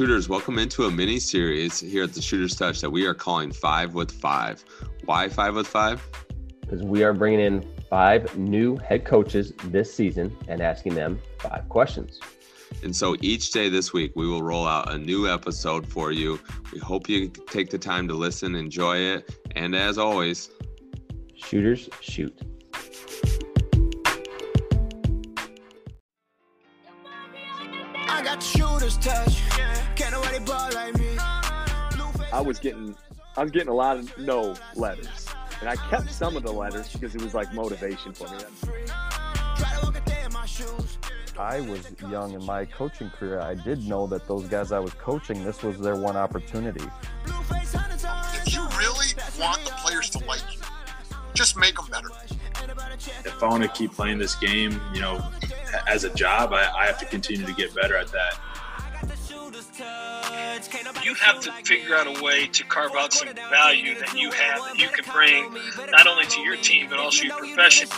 shooters, welcome into a mini series here at the Shooters Touch that we are calling Five with Five. Why Five with Five? Because we are bringing in five new head coaches this season and asking them five questions. And so each day this week, we will roll out a new episode for you. We hope you take the time to listen, enjoy it, and as always, shooters shoot. I was getting I was getting a lot of no letters. And I kept some of the letters because it was like motivation for me. I was young in my coaching career. I did know that those guys I was coaching, this was their one opportunity. If you really want the players to like you, just make them better. If I want to keep playing this game, you know, as a job, I, I have to continue to get better at that. You have to figure out a way to carve out some value that you have that you can bring not only to your team but also your profession.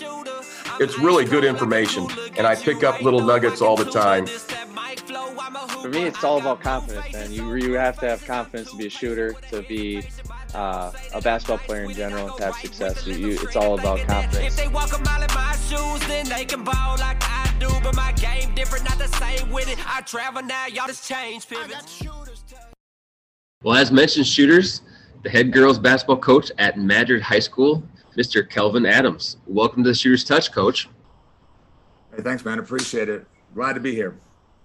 It's really good information, and I pick up little nuggets all the time. For me, it's all about confidence, man. You you have to have confidence to be a shooter, to be uh, a basketball player in general, and to have success. You, you, it's all about confidence. If they walk a mile in my shoes, then they can ball like I do. But my game different, not the same with it. I travel now, y'all just change pivots. Well, as mentioned, shooters, the head girls basketball coach at Madrid High School, Mr. Kelvin Adams. Welcome to the Shooters Touch, Coach. Hey, thanks, man. Appreciate it. Glad to be here.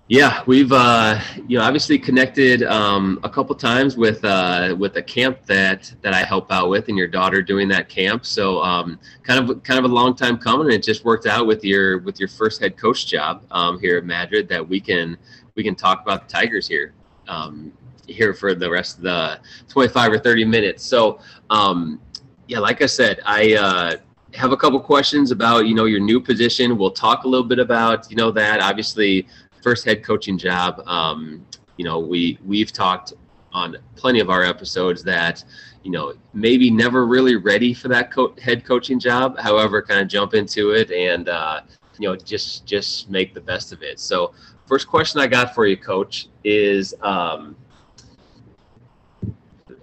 Yeah, we've uh, you know obviously connected um, a couple times with uh, with a camp that that I help out with, and your daughter doing that camp. So um, kind of kind of a long time coming, and it just worked out with your with your first head coach job um, here at Madrid that we can we can talk about the Tigers here um, here for the rest of the 25 or 30 minutes. So um, yeah, like I said, I. Uh, have a couple questions about you know your new position we'll talk a little bit about you know that obviously first head coaching job, um, you know, we we've talked on plenty of our episodes that you know maybe never really ready for that co- head coaching job. However, kind of jump into it and uh, you know just just make the best of it. So, first question I got for you, Coach, is um,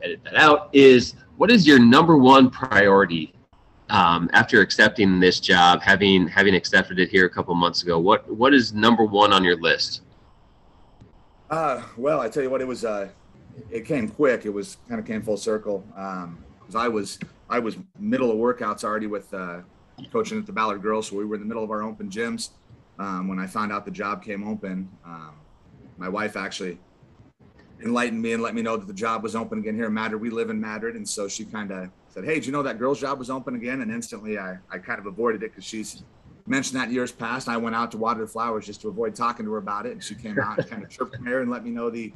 edit that out. Is what is your number one priority um, after accepting this job, having having accepted it here a couple months ago, what what is number one on your list? Uh, well, I tell you what, it was uh, it came quick. It was kind of came full circle. Um, I was I was middle of workouts already with uh, coaching at the Ballard Girls, so we were in the middle of our open gyms um, when I found out the job came open. Um, my wife actually enlightened me and let me know that the job was open again here in Madrid. We live in Madrid, and so she kind of said, Hey, do you know that girl's job was open again? And instantly I, I kind of avoided it because she's mentioned that years past. I went out to water the flowers just to avoid talking to her about it. And she came out and kind of chirped me and let me know the,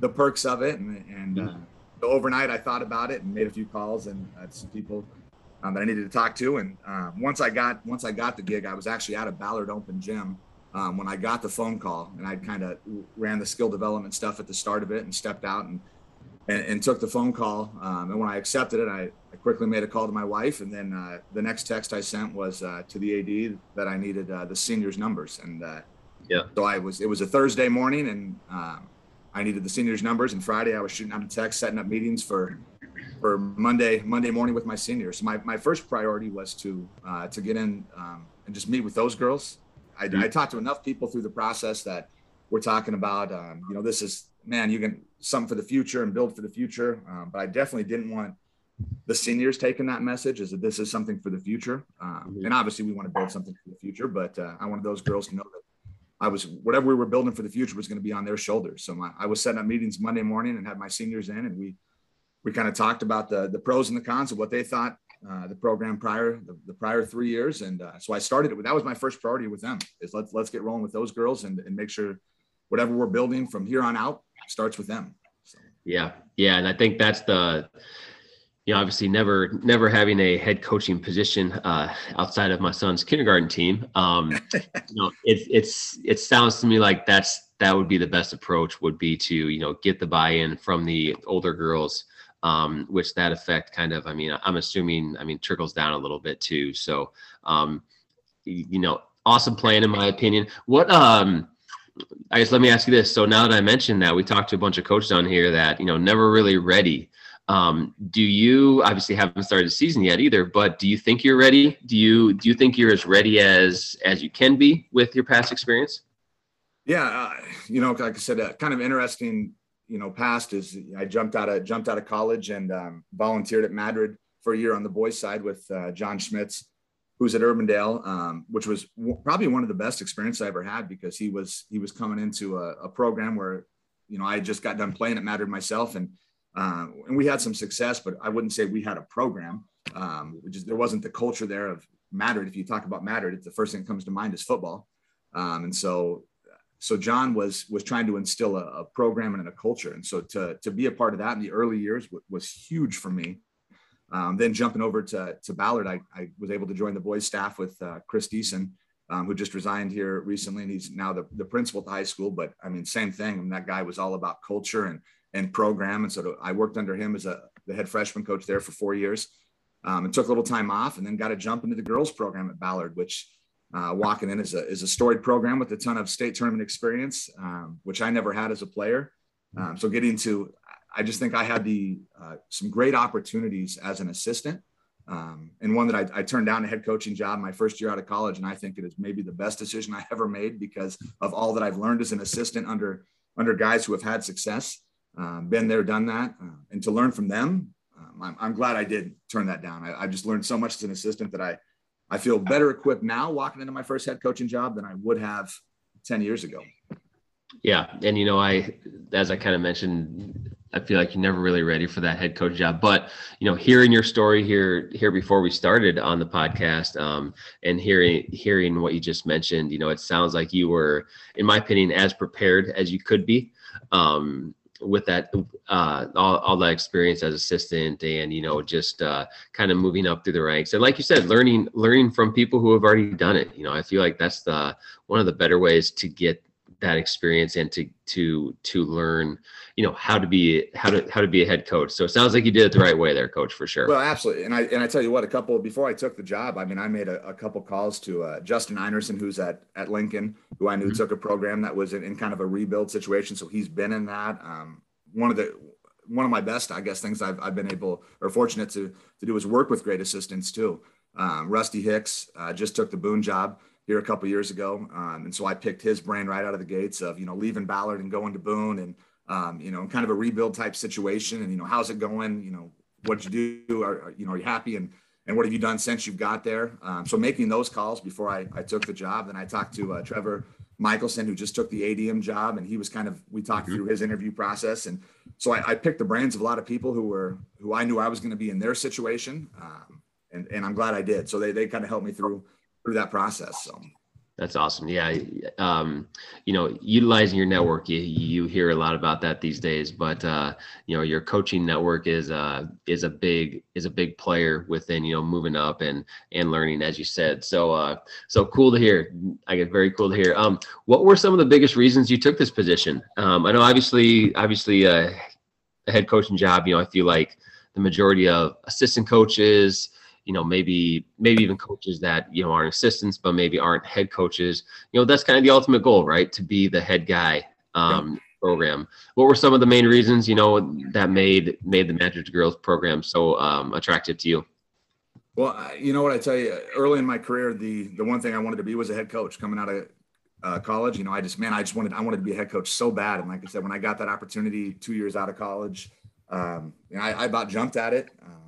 the perks of it. And, and uh, so overnight I thought about it and made a few calls and had some people um, that I needed to talk to. And um, once I got, once I got the gig, I was actually at a Ballard open gym um, when I got the phone call and I kind of ran the skill development stuff at the start of it and stepped out and and, and took the phone call. Um, and when I accepted it, I, I, quickly made a call to my wife. And then uh, the next text I sent was uh, to the AD that I needed uh, the seniors' numbers. And uh, yeah, so I was. It was a Thursday morning, and um, I needed the seniors' numbers. And Friday, I was shooting out a text, setting up meetings for for Monday Monday morning with my seniors. So my, my first priority was to uh, to get in um, and just meet with those girls. I, mm-hmm. I, talked to enough people through the process that we're talking about. Um, you know, this is man, you can something for the future and build for the future. Um, but I definitely didn't want the seniors taking that message is that this is something for the future. Um, mm-hmm. and obviously we want to build something for the future, but uh, I wanted those girls to know that I was, whatever we were building for the future was going to be on their shoulders. So my, I was setting up meetings Monday morning and had my seniors in and we, we kind of talked about the, the pros and the cons of what they thought uh, the program prior the, the, prior three years and uh, so i started it that was my first priority with them is let's let's get rolling with those girls and, and make sure whatever we're building from here on out starts with them. So. Yeah, yeah, and I think that's the you know obviously never never having a head coaching position uh, outside of my son's kindergarten team. Um, you know, it's it's it sounds to me like that's that would be the best approach would be to you know get the buy-in from the older girls. Um, which that effect kind of, I mean, I'm assuming, I mean, trickles down a little bit too. So, um, you know, awesome plan in my opinion. What, um, I guess let me ask you this. So now that I mentioned that, we talked to a bunch of coaches on here that you know never really ready. Um, do you obviously haven't started the season yet either? But do you think you're ready? Do you do you think you're as ready as as you can be with your past experience? Yeah, uh, you know, like I said, uh, kind of interesting. You know, past is I jumped out of jumped out of college and um, volunteered at Madrid for a year on the boys' side with uh, John Schmitz who's at Urbandale, um, which was w- probably one of the best experiences I ever had because he was he was coming into a, a program where, you know, I just got done playing at Madrid myself, and uh, and we had some success, but I wouldn't say we had a program. Um, just, there wasn't the culture there of Madrid. If you talk about Madrid, it's the first thing that comes to mind is football, um, and so so John was was trying to instill a, a, program and a culture, and so to to be a part of that in the early years w- was huge for me. Um, then jumping over to, to Ballard, I, I, was able to join the boys staff with uh, Chris Deason, um, who just resigned here recently, and he's now the, the principal at the high school. But I mean, same thing. I mean, that guy was all about culture and and program, and so to, I worked under him as a the head freshman coach there for four years, um, and took a little time off, and then got to jump into the girls program at Ballard, which uh, walking in is a is a storied program with a ton of state tournament experience, um, which I never had as a player. Um, so getting to I just think I had the uh, some great opportunities as an assistant, um, and one that I, I, turned down a head coaching job my first year out of college, and I think it is maybe the best decision I ever made because of all that I've learned as an assistant under under guys who have had success, um, been there, done that, uh, and to learn from them. Um, I'm, I'm, glad I did turn that down. I, I just learned so much as an assistant that I I feel better equipped now walking into my first head coaching job than I would have 10 years ago. Yeah. And, you know, I, as I kind of mentioned I feel like you're never really ready for that head coach job. But you know, hearing your story here here before we started on the podcast, um, and hearing hearing what you just mentioned, you know, it sounds like you were, in my opinion, as prepared as you could be. Um, with that uh, all, all that experience as assistant and you know just uh, kind of moving up through the ranks. And like you said learning learning from people who have already done it. You know i feel like that's the one of the better ways to get that experience and to to to learn you know how to be how to how to be a head coach. So it sounds like you did it the right way there coach for sure. Well absolutely. And i and i tell you what a couple before i took the job i mean i made a, a couple calls to uh, justin einerson who's at at lincoln who i knew mm-hmm. took a program that was in, in, kind of a rebuild situation. So he's been in that. Um, one of the one of my best i guess things i've, I've been able or fortunate to to do is work with great assistants too. Um, rusty hicks uh, just took the boone job here a couple years ago. Um, and so I picked his brain right out of the gates of, you know, leaving Ballard and going to Boone and, um, you know, kind of a rebuild type situation. And, you know, how's it going? You know, what did you do? Are, you know, are you happy? And, and what have you done since you've got there? Um, so making those calls before I, I took the job. Then I talked to uh, Trevor Michelson, who just took the ADM job. And he was kind of, we talked mm-hmm. through his interview process. And so I, I, picked the brains of a lot of people who were, who I knew I was going to be in their situation. Um, and, and I'm glad I did. So they, they kind of helped me through through that process. So that's awesome. Yeah. Um, you know, utilizing your network, you, you hear a lot about that these days, but, uh, you know, your coaching network is, uh, is a big, is a big player within, you know, moving up and, and learning, as you said. So, uh, so cool to hear. I get very cool to hear. Um, what were some of the biggest reasons you took this position? Um, I know obviously, obviously, uh, a head coaching job, you know, I feel like the majority of assistant coaches, you know maybe maybe even coaches that you know aren't assistants but maybe aren't head coaches. You know that's kind of the ultimate goal right? To be the head guy um, program. What were some of the main reasons you know that made made the Madrid girls program so um, attractive to you? Well you know what i tell you early in my career the the one thing i wanted to be was a head coach coming out of uh, college. You know i just man i just wanted i wanted to be a head coach so bad. And like i said when i got that opportunity two years out of college um, you know, I, I about jumped at it. Um,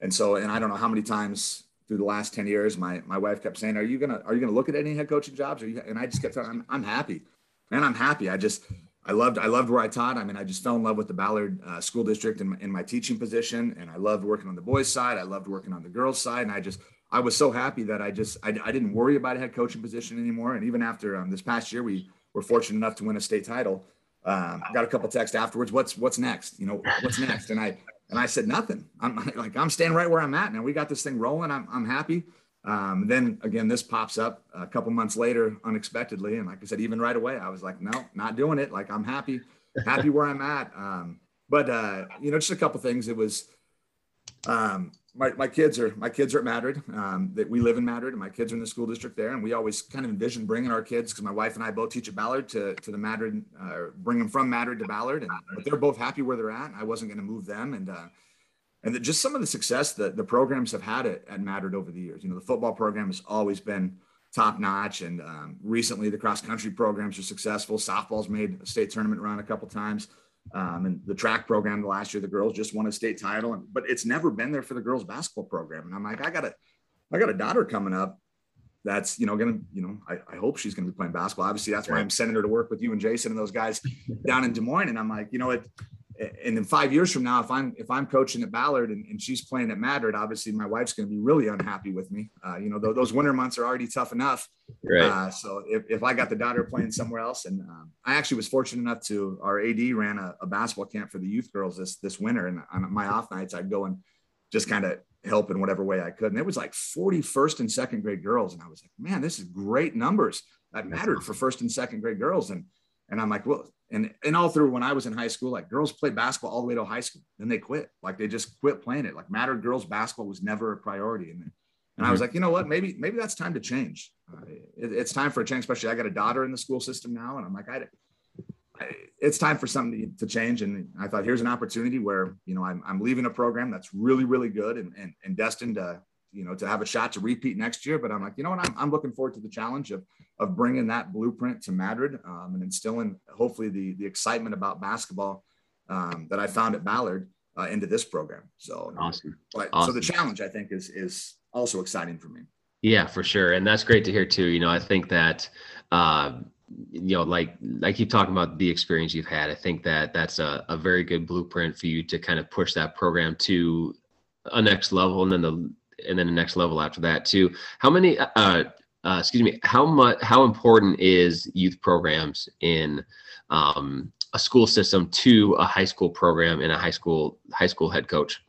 and so, and I don't know how many times through the last 10 years, my, my wife kept saying, are you going to, are you going to look at any head coaching jobs? And I just kept telling I'm, I'm happy, man. I'm happy. I just, I loved, I loved where I taught. I mean, I just fell in love with the Ballard uh, school district in my, in my teaching position. And I loved working on the boys side. I loved working on the girls side. And I just, I was so happy that I just, I, I didn't worry about a head coaching position anymore. And even after um, this past year, we were fortunate enough to win a state title. Um, got a couple texts afterwards. What's, what's next? You know, what's next? And I, and I said, nothing. I'm like, I'm staying right where I'm at now. We got this thing rolling. I'm, I'm happy. Um, then again, this pops up a couple months later unexpectedly. And like I said, even right away, I was like, no, not doing it. Like I'm happy, happy where I'm at. Um, but, uh, you know, just a couple things. It was, um, my, my kids are my kids are at Madrid. Um, that we live in Madrid, and my kids are in the school district there. And we always kind of envision bringing our kids because my wife and I both teach at Ballard to to the Madrid, uh, bring them from Madrid to Ballard, and but they're both happy where they're at. I wasn't going to move them, and uh, and the, just some of the success that the programs have had at, at Madrid over the years. You know, the football program has always been top notch, and um, recently the cross country programs are successful. Softball's made a state tournament run a couple times. Um, and the track program last year, the girls just won a state title, and, but it's never been there for the girls basketball program. And I'm like, I got a, I got a daughter coming up. That's you know gonna you know I, I hope she's gonna be playing basketball. Obviously, that's why I'm sending her to work with you and Jason and those guys down in Des Moines. And I'm like, you know it, and then five years from now, if I'm if I'm coaching at Ballard and, and she's playing at Madrid, obviously my wife's going to be really unhappy with me. Uh, you know, th- those winter months are already tough enough. Right. Uh, so if, if I got the daughter playing somewhere else, and um, I actually was fortunate enough to our AD ran a, a, basketball camp for the youth girls this this winter, and on my off nights I'd go and just kind of help in whatever way I could. And it was like 40 first and second grade girls, and I was like, man, this is great numbers that mattered for first and second grade girls, and and I'm like, well, and and all through when I was in high school, like girls played basketball all the way to high school. Then they quit. Like they just quit playing it. Like Madrid girls basketball was never a priority. And, and mm-hmm. I was mm-hmm. like, you know what? Maybe maybe that's time to change. Uh, it, it's time for a change. Especially I got a daughter in the school system now, and I'm like, I, I it's time for something to, to, change. And I thought here's an opportunity where you know I'm, I'm leaving a program that's really really good and and, and destined to you know, to have a shot to repeat next year. But I'm like, you know what? I'm, I'm looking forward to the challenge of, of bringing that blueprint to Madrid um, and instilling hopefully the, the excitement about basketball um, that I found at Ballard uh, into this program. So awesome. But, awesome. So the challenge I think is, is also exciting for me. Yeah, for sure. And that's great to hear too. You know, I think that, uh, you know, like i keep talking about the experience you've had, I think that that's a, a very good blueprint for you to kind of push that program to a next level and then the and then the next level after that too. How many? Uh, uh, excuse me. How much? How important is youth programs in um, a school system to a high school program and a high school high school head coach?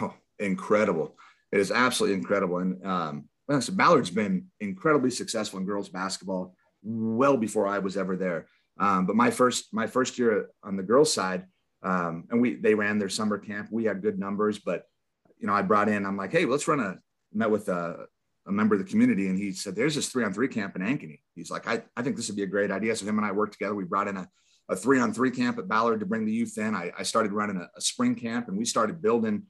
Oh, incredible! It is absolutely incredible. And um, so Ballard's been incredibly successful in girls basketball well before I was ever there. Um, but my first my first year on the girls side, um, and we they ran their summer camp. We had good numbers, but you know, I brought in, I'm like, hey, let's run a, met with a, a member of the community and he said, there's this three on three camp in Ankeny. He's like, I, I think this would be a great idea. So him and I worked together. We brought in a, a three on three camp at Ballard to bring the youth in. I, I started running a, a, spring camp and we started building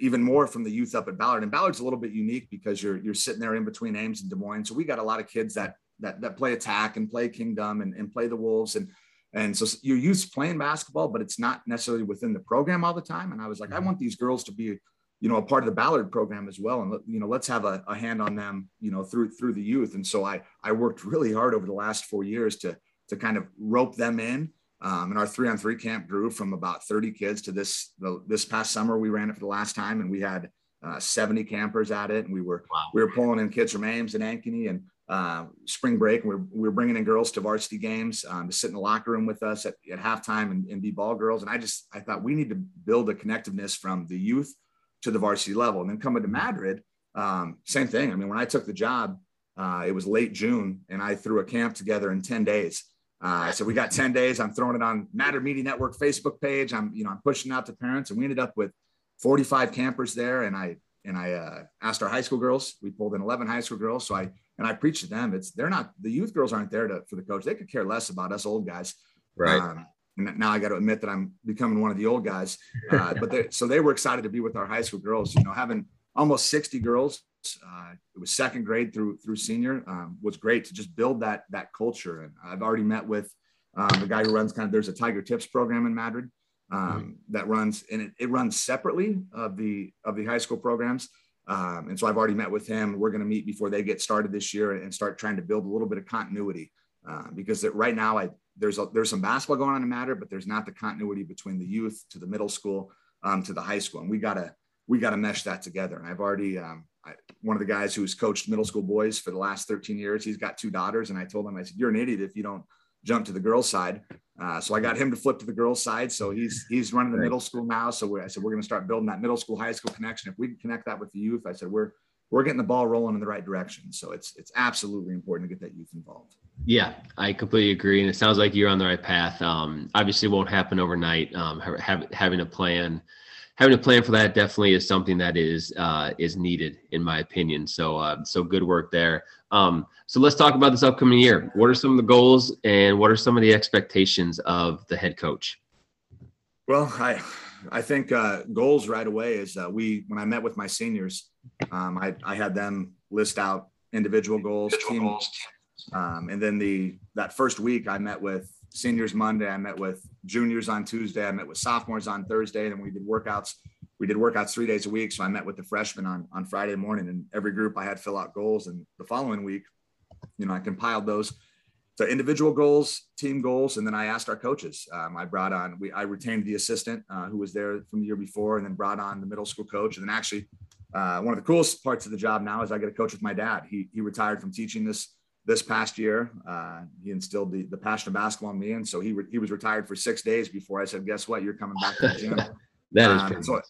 even more from the youth up at Ballard. And Ballard's a little bit unique because you're, you're sitting there in between Ames and Des Moines. So we got a lot of kids that, that, that play attack and play Kingdom and, and play the Wolves. And, and so your youth's playing basketball, but it's not necessarily within the program all the time. And I was like, I mm-hmm. want these girls to be you know a part of the Ballard program as well, and you know let's have a, a, hand on them, you know through through the youth. And so I I worked really hard over the last four years to to kind of rope them in. Um, and our three on three camp grew from about 30 kids to this the, this past summer we ran it for the last time, and we had uh, 70 campers at it, and we were wow. we were pulling in kids from Ames and Ankeny and uh, spring break. And we we're, we are bringing in girls to varsity games um, to sit in the locker room with us at, at halftime and, and be ball girls. And I just I thought we need to build a connectiveness from the youth to the varsity level. And then coming to Madrid, um, same thing. I mean, when I took the job, uh, it was late June, and I threw a camp together in 10 days. Uh, so we got 10 days. I'm throwing it on Madrid Media Network Facebook page. I'm, you know, I'm pushing out to parents, and we ended up with 45 campers there. And I and I uh, asked our high school girls. We pulled in 11 high school girls. So I and I preached to them. It's they're not the youth girls aren't there to, for the coach. They could care less about us old guys. Right. Um, and now I got to admit that I'm becoming one of the old guys. Uh, but they, so they were excited to be with our high school girls. You know, having almost 60 girls. Uh, it was second grade through through senior um, was great to just build that that culture. And I've already met with um, the guy who runs kind of there's a Tiger Tips program in Madrid um, mm-hmm. that runs and it, it, runs separately of the of the high school programs. Um, and so I've already met with him. We're going to meet before they get started this year and start trying to build a little bit of continuity uh, because right now I there's a, there's some basketball going on in Madrid, but there's not the continuity between the youth to the middle school um, to the high school, and we gotta we gotta mesh that together. And I've already um, I, one of the guys who's coached middle school boys for the last 13 years. He's got two daughters, and I told him I said you're an idiot if you don't jump to the girls side. Uh, so I got him to flip to the girls side. So he's he's running the middle school now. So I said we're going to start building that middle school high school connection. If we can connect that with the youth, I said we're we're getting the ball rolling in the right direction. So it's it's absolutely important to get that youth involved. Yeah, I completely agree, and it sounds like you're on the right path. Um, obviously, it won't happen overnight. Um, have, having a plan, having a plan for that definitely is something that is uh, is needed in my opinion. So uh, so good work there. Um, so let's talk about this upcoming year. What are some of the goals and what are some of the expectations of the head coach? Well, I I think uh, goals right away is uh, we when I met with my seniors, um, I I had them list out individual goals, team goals, um, and then the that first week I met with seniors Monday, I met with juniors on Tuesday, I met with sophomores on Thursday, and we did workouts. We did workouts three days a week. So I met with the freshmen on on Friday morning, and every group I had fill out goals. And the following week, you know, I compiled those to individual goals, team goals, and then I asked our coaches. Um, I brought on we I retained the assistant uh, who was there from the year before, and then brought on the middle school coach, and then actually. Uh, one of the coolest parts of the job now is I get to coach with my dad. He, he retired from teaching this this past year. Uh, he instilled the, the passion of basketball in me. And so he, re- he was retired for six days before I said, guess what? You're coming back to the gym. that is um, so,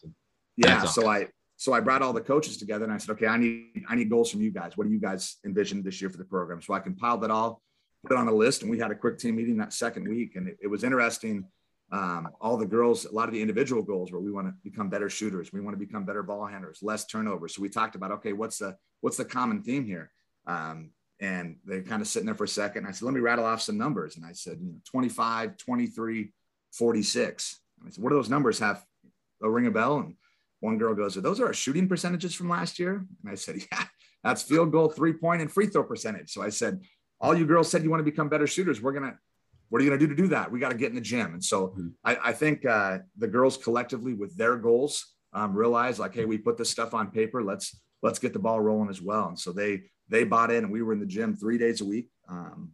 yeah. Awesome. So I, so I brought all the coaches together and I said, okay, I need, I need goals from you guys. What do you guys envision this year for the program? So I compiled that all, put it on a list and we had a quick team meeting that second week. And it, it was interesting. Um, all the girls, a lot of the individual goals where we want to become better shooters. We want to become better ball handlers, less turnovers. So we talked about, okay, what's the, what's the common theme here? Um, and they're kind of sitting there for a second. I said, let me rattle off some numbers. And I said, you know, 25, 23, 46. And I said, what do those numbers have? A ring a bell. And one girl goes, those are our shooting percentages from last year. And I said, yeah, that's field goal, three point, and free throw percentage. So I said, all you girls said you want to become better shooters. We're going to, what are you going to do to do that? We got to get in the gym. And so mm-hmm. I, I, think uh, the girls collectively with their goals um, realize like, hey, we put this stuff on paper. Let's, let's get the ball rolling as well. And so they, they bought in and we were in the gym three days a week. Um,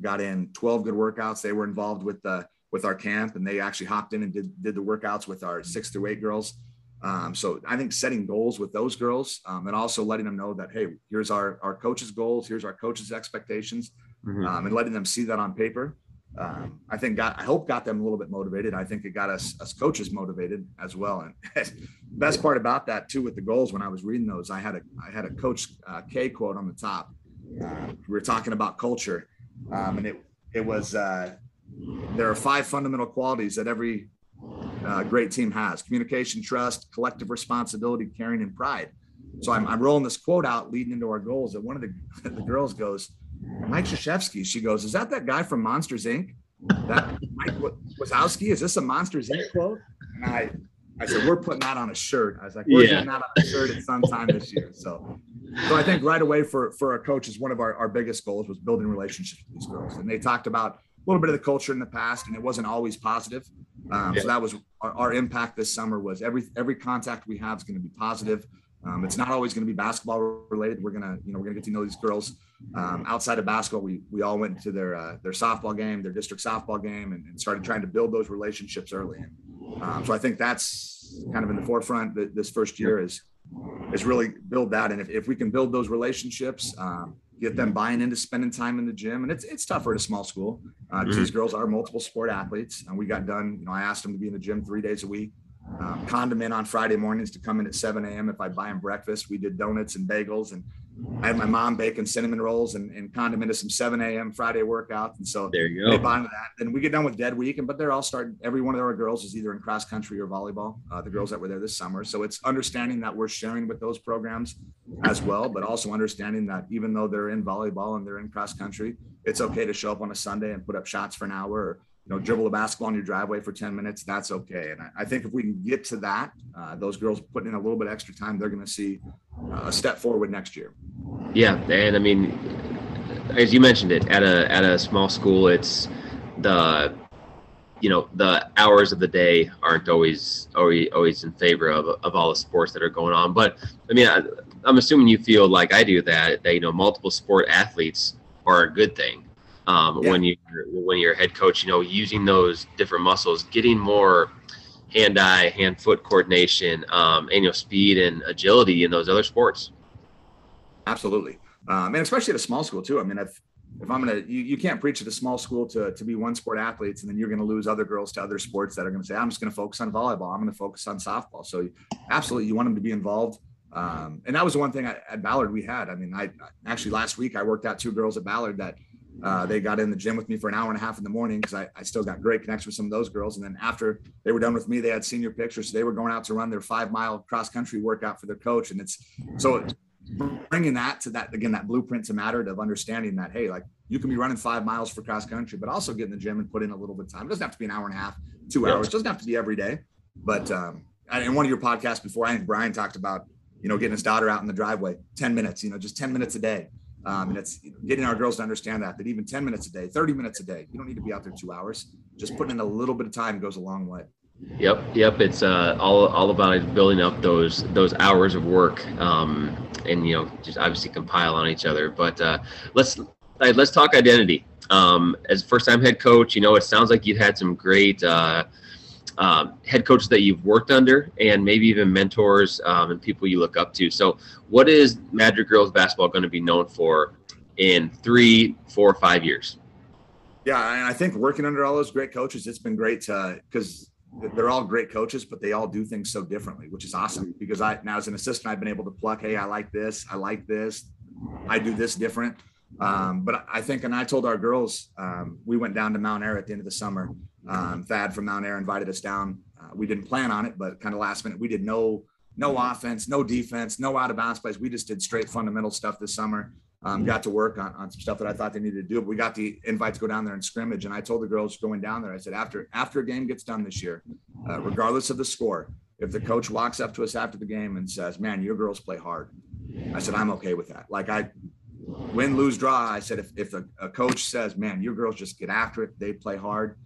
got in 12 good workouts. They were involved with the, with our camp and they actually hopped in and did, did the workouts with our six through eight girls. Um, so I think setting goals with those girls um, and also letting them know that, Hey, here's our, our coaches goals. Here's our coaches expectations mm-hmm. um, and letting them see that on paper. Um, I think got, I hope got them a little bit motivated. I think it got us, us coaches motivated as well. And best part about that too, with the goals, when I was reading those, I had a, I had a coach uh, K quote on the top. Uh, we were talking about culture um, and it, it was, uh, there are five fundamental qualities that every uh, great team has communication, trust, collective responsibility, caring, and pride. So I'm, I'm rolling this quote out leading into our goals. And one of the, the girls goes, Mike Krzyzewski, she goes, Is that that guy from Monsters Inc? That Mike Wazowski? Is this a Monsters Inc quote? And I, I said, We're putting that on a shirt. I was like, We're yeah. putting that on a shirt at some time this year. So, so I think right away for, for our coaches, one of our, our biggest goals was building relationships with these girls. And they talked about a little bit of the culture in the past, and it wasn't always positive. Um, yeah. So that was our, our, impact this summer was every every contact we have is going to be positive. Um, it's not always going to be basketball related. We're gonna, you know, we're gonna get to know these girls um, outside of basketball. We we all went to their uh, their softball game, their district softball game, and, and, started trying to build those relationships early. And um, so I think that's kind of in the forefront. that This first year is is really build that. And if, if we can build those relationships, um, get them buying into spending time in the gym, and it's it's tougher at a small school. Uh, mm-hmm. These girls are multiple sport athletes, and we got done. You know, I asked them to be in the gym three days a week um, condiment on Friday mornings to come in at 7 a.m. if I buy them breakfast. We did donuts and bagels, and I had my mom baking cinnamon rolls and, and condiment to some 7 a.m. Friday workouts. And so there you go. They that. Then we get done with dead week, and but they're all starting. Every one of our girls is either in cross country or volleyball. Uh, the girls that were there this summer, so it's understanding that we're sharing with those programs as well, but also understanding that even though they're in volleyball and they're in cross country, it's okay to show up on a Sunday and put up shots for an hour. Or, you know, dribble a basketball in your driveway for 10 minutes, that's okay. And I, I think if we can get to that, uh, those girls putting in a little bit extra time, they're going to see uh, a step forward next year. Yeah. And I mean, as you mentioned it at a, at a small school, it's the, you know, the hours of the day aren't always, always, always in favor of, of all the sports that are going on. But I mean, I, I'm assuming you feel like I do that, that, you know, multiple sport athletes are a good thing um, yeah. when you when you're a head coach. You know, using those different muscles, getting more hand-eye, hand-foot coordination, um, and you know, speed and agility in those other sports. Absolutely, um, and especially at a small school too. I mean, if if I'm gonna, you, you can't preach at a small school to to be one sport athletes, and then you're gonna lose other girls to other sports that are gonna say, I'm just gonna focus on volleyball. I'm gonna focus on softball. So, absolutely, you want them to be involved. Um, and that was the one thing I, at Ballard we had. I mean, I actually last week I worked out two girls at Ballard that Uh, they got in the gym with me for an hour and a half in the morning because I, I still got great connection with some of those girls. And then after they were done with me, they had senior pictures. So they were going out to run their five mile cross country workout for their coach. And it's so bringing that to that again, that blueprint to matter of understanding that, hey, like you can be running five miles for cross country, but also get in the gym and put in a little bit of time. It doesn't have to be an hour and a half, two hours. It doesn't have to be every day. But um, in one of your podcasts before, I think Brian talked about, you know, getting his daughter out in the driveway, 10 minutes, you know, just 10 minutes a day. Um, and it's getting our girls to understand that, that even 10 minutes a day, 30 minutes a day, you don't need to be out there two hours. Just putting in a little bit of time goes a long way. Yep, yep. It's uh, all all about building up those those hours of work, um, and you know, just obviously compile on each other. But uh, let's let's talk identity. Um, as first time head coach, you know, it sounds like you've had some great uh, um, head coaches that you've worked under and maybe even mentors um, and people you look up to. So, what is Madrid girls basketball going to be known for in three, four, five years? Yeah, and I think working under all those great coaches, it's been great because they're all great coaches, but they all do things so differently, which is awesome. Because I now as an assistant, I've been able to pluck, hey, I like this, I like this, I do this different. Um, but I think, and I told our girls, um, we went down to Mount Ayr at the end of the summer. Um, Thad from Mount Ayr invited us down. Uh, we didn't plan on it, but kind of last minute, we did no no offense, no defense, no out of bounds plays. We just did straight fundamental stuff this summer. Um, got to work on, on some stuff that I thought they needed to do. But we got the invite to go down there and scrimmage, and I told the girls going down there, I said after after a game gets done this year, uh, regardless of the score, if the coach walks up to us after the game and says, "Man, your girls play hard," I said I'm okay with that. Like I win, lose, draw. I said, if, if a, a, coach says, man, your girls just get after it, they play hard,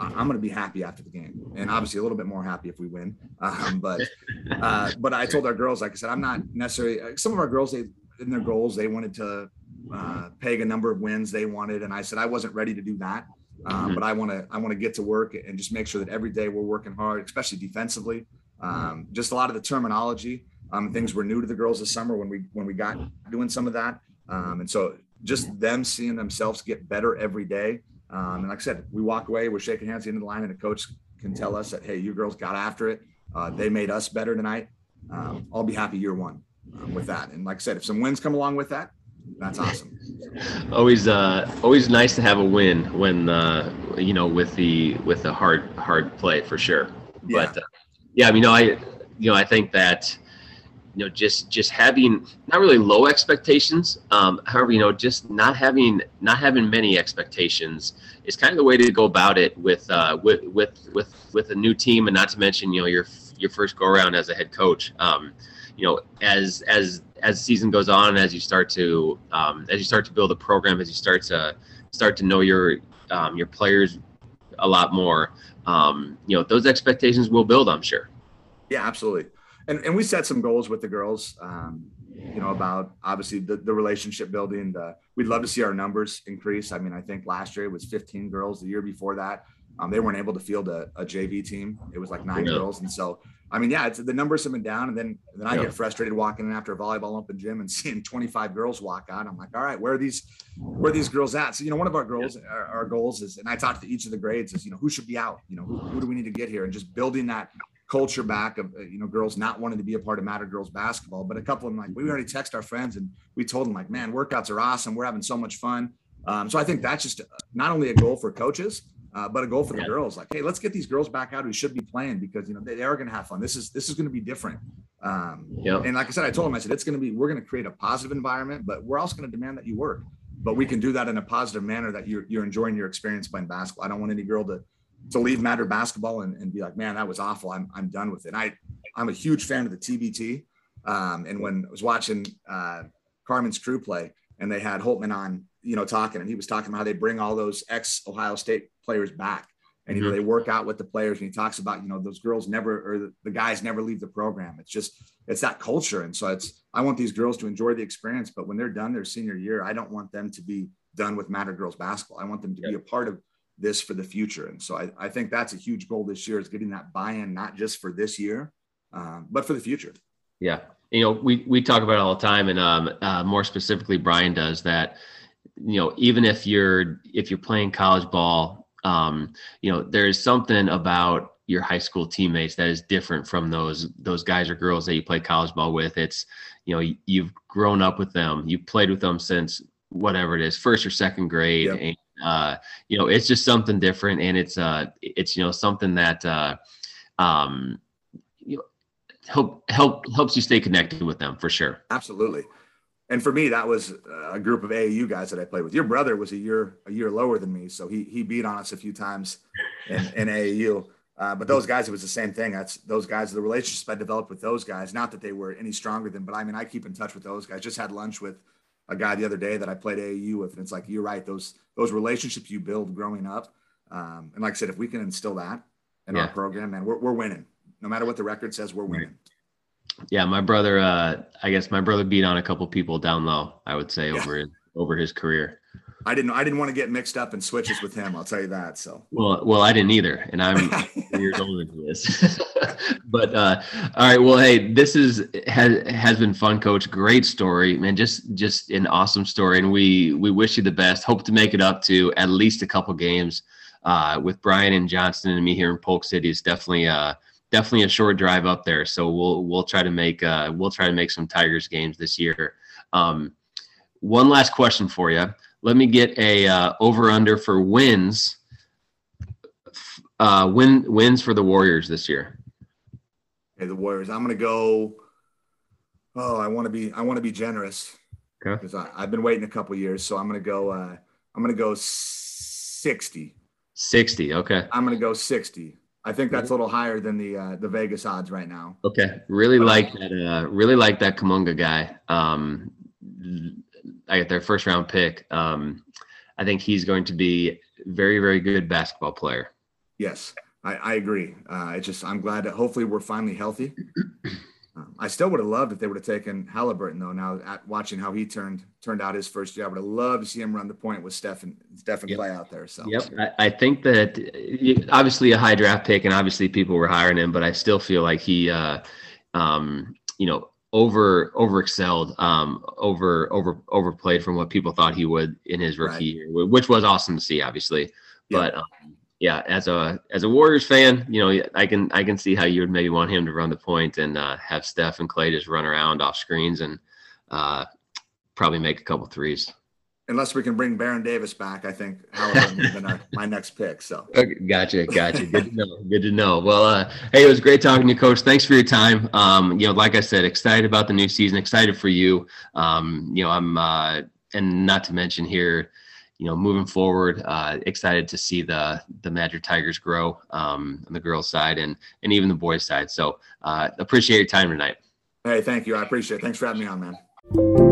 I'm going to be happy after the game, and obviously a little bit more happy if we win. Um, but uh, but I told our girls, like I said, I'm not necessarily. Uh, some of our girls, they in their goals, they wanted to uh, peg a number of wins they wanted, and I said I wasn't ready to do that. Um, mm-hmm. But I want to I want to get to work and just make sure that every day we're working hard, especially defensively. Um, just a lot of the terminology, um, things were new to the girls this summer when we when we got doing some of that. Um, and so just them seeing themselves get better every day. Um, and like I said, we walk away, we're shaking hands at the end of the line, and the coach can tell us that, hey, you girls got after it. Uh, they made us better tonight. Um, I'll be happy year one um, with that. And like I said, if some wins come along with that, that's awesome. always, uh, always nice to have a win when, uh, you know, with the with the hard hard play for sure. Yeah. But uh, yeah, I mean, you know, I, you know, I think that you know just just having not really low expectations um, however you know just not having not having many expectations is kind of the way to go about it with uh, with with with with a new team and not to mention you know your your first go around as a head coach. Um, you know as as as season goes on as you start to um, as you start to build a program as you start to start to know your um, your players a lot more um, you know those expectations will build i'm sure. Yeah absolutely. And, and we set some goals with the girls um, you know about obviously the, the relationship building the we'd love to see our numbers increase. I mean i think last year it was 15 girls. The year before that um, they weren't able to field a, a jv team. It was like nine yeah. girls. And so i mean yeah it's the numbers have been down and then then i yeah. get frustrated walking in after a volleyball open gym and seeing 25 girls walk out. I'm like all right where are these where are these girls at? So you know one of our girls our, our goals is and i talked to each of the grades is you know who should be out? You know who, who do we need to get here? And just building that culture back of you know girls not wanting to be a part of Madrid Girls basketball. But a couple of them like we already text our friends and we told them like, man, workouts are awesome. We're having so much fun. Um, so I think that's just uh, not only a goal for coaches, uh, but a goal for the girls. Like, hey, let's get these girls back out who should be playing because you know they, they are going to have fun. This is this is going to be different. Um, yep. And like I said, I told them I said it's going to be we're going to create a positive environment, but we're also going to demand that you work. But we can do that in a positive manner that you're you're enjoying your experience playing basketball. I don't want any girl to to leave Madrid basketball and, and be like, man, that was awful. I'm, I'm done with it. I, I'm a huge fan of the TBT. Um, and when I was watching uh, Carmen's crew play and they had Holtmann on, you know, talking, and he was talking about how they bring all those ex Ohio State players back. And, you know, mm-hmm. they work out with the players and he talks about, you know, those girls never, or the, the guys never leave the program. It's just, it's that culture. And so it's, I want these girls to enjoy the experience, but when they're done their senior year, I don't want them to be done with Madrid Girls basketball. I want them to yep. be a part of this for the future. And so I, I think that's a huge goal this year is getting that buy-in, not just for this year, um, but for the future. Yeah. You know, we, we talk about it all the time and um, uh, more specifically, Brian does that, you know, even if you're, if you're playing college ball, um, you know, there's something about your high school teammates that is different from those, those guys or girls that you play college ball with. It's, you know, you've grown up with them, you've played with them since whatever it is, first or second grade. Yep. And, uh, you know, it's just something different, and it's uh, it's you know something that uh, um, you know, help help helps you stay connected with them for sure. Absolutely. And for me, that was a group of AAU guys that I played with. Your brother was a year a year lower than me, so he he beat on us a few times in, in AAU. Uh, but those guys, it was the same thing. That's those guys, the relationships I developed with those guys. Not that they were any stronger than, but I mean, I keep in touch with those guys. Just had lunch with a guy the other day that I played AAU with, and it's like you're right. Those those relationships you build growing up, um, and like I said, if we can instill that in yeah. our program, man, we're we're winning. No matter what the record says, we're winning. Yeah, my brother. Uh, I guess my brother beat on a couple people down low. I would say yeah. over his, over his career. I didn't. I didn't want to get mixed up in switches with him. I'll tell you that. So. Well, well, I didn't either, and I'm years older than he is. but uh, all right. Well, hey, this is has has been fun, Coach. Great story, man. Just just an awesome story, and we we wish you the best. Hope to make it up to at least a couple games uh, with Brian and Johnston and me here in Polk City. Is definitely uh definitely a short drive up there. So we'll we'll try to make uh we'll try to make some Tigers games this year. Um, one last question for you let me get a uh, over under for wins. Uh, win wins for the Warriors this year. Okay, the Warriors. I'm gonna go. Oh, I want to be. I want to be generous. Okay. Because I've been waiting a couple years, so I'm gonna go. Uh, I'm gonna go sixty. Sixty. Okay. I'm gonna go sixty. I think that's a little higher than the uh, the Vegas odds right now. Okay. Really like that. Uh, really like that Kuminga guy. Um, I get their first round pick. Um, I think he's going to be very, very good basketball player. Yes, I, I agree. Uh, it's just I'm glad that hopefully we're finally healthy. Um, I still would have loved if they would have taken Halliburton though. Now at watching how he turned turned out his first year, I would have loved to see him run the point with Stephen Stephen yep. Clay out there. So yep, I, I, think that obviously a high draft pick, and obviously people were hiring him, but I still feel like he, uh, um, you know, over over excelled, um, over over overplayed from what people thought he would in his rookie right. year, which was awesome to see, obviously. Yeah. But um, yeah, as a as a Warriors fan, you know, I can I can see how you would maybe want him to run the point and uh, have Steph and Clay just run around off screens and uh, probably make a couple threes unless we can bring Baron Davis back, I think Halliburton would have been our, my next pick. So okay, gotcha, gotcha. Good to know. Good to know. Well, uh, hey, it was great talking to you, Coach. Thanks for your time. Um, you know, like I said, excited about the new season. Excited for you. Um, you know, I'm, uh, and not to mention here, you know, moving forward, uh, excited to see the the Madrid Tigers grow um, on the girls' side and and even the boys' side. So uh, appreciate your time tonight. Hey, thank you. I appreciate it. Thanks for having me on, man.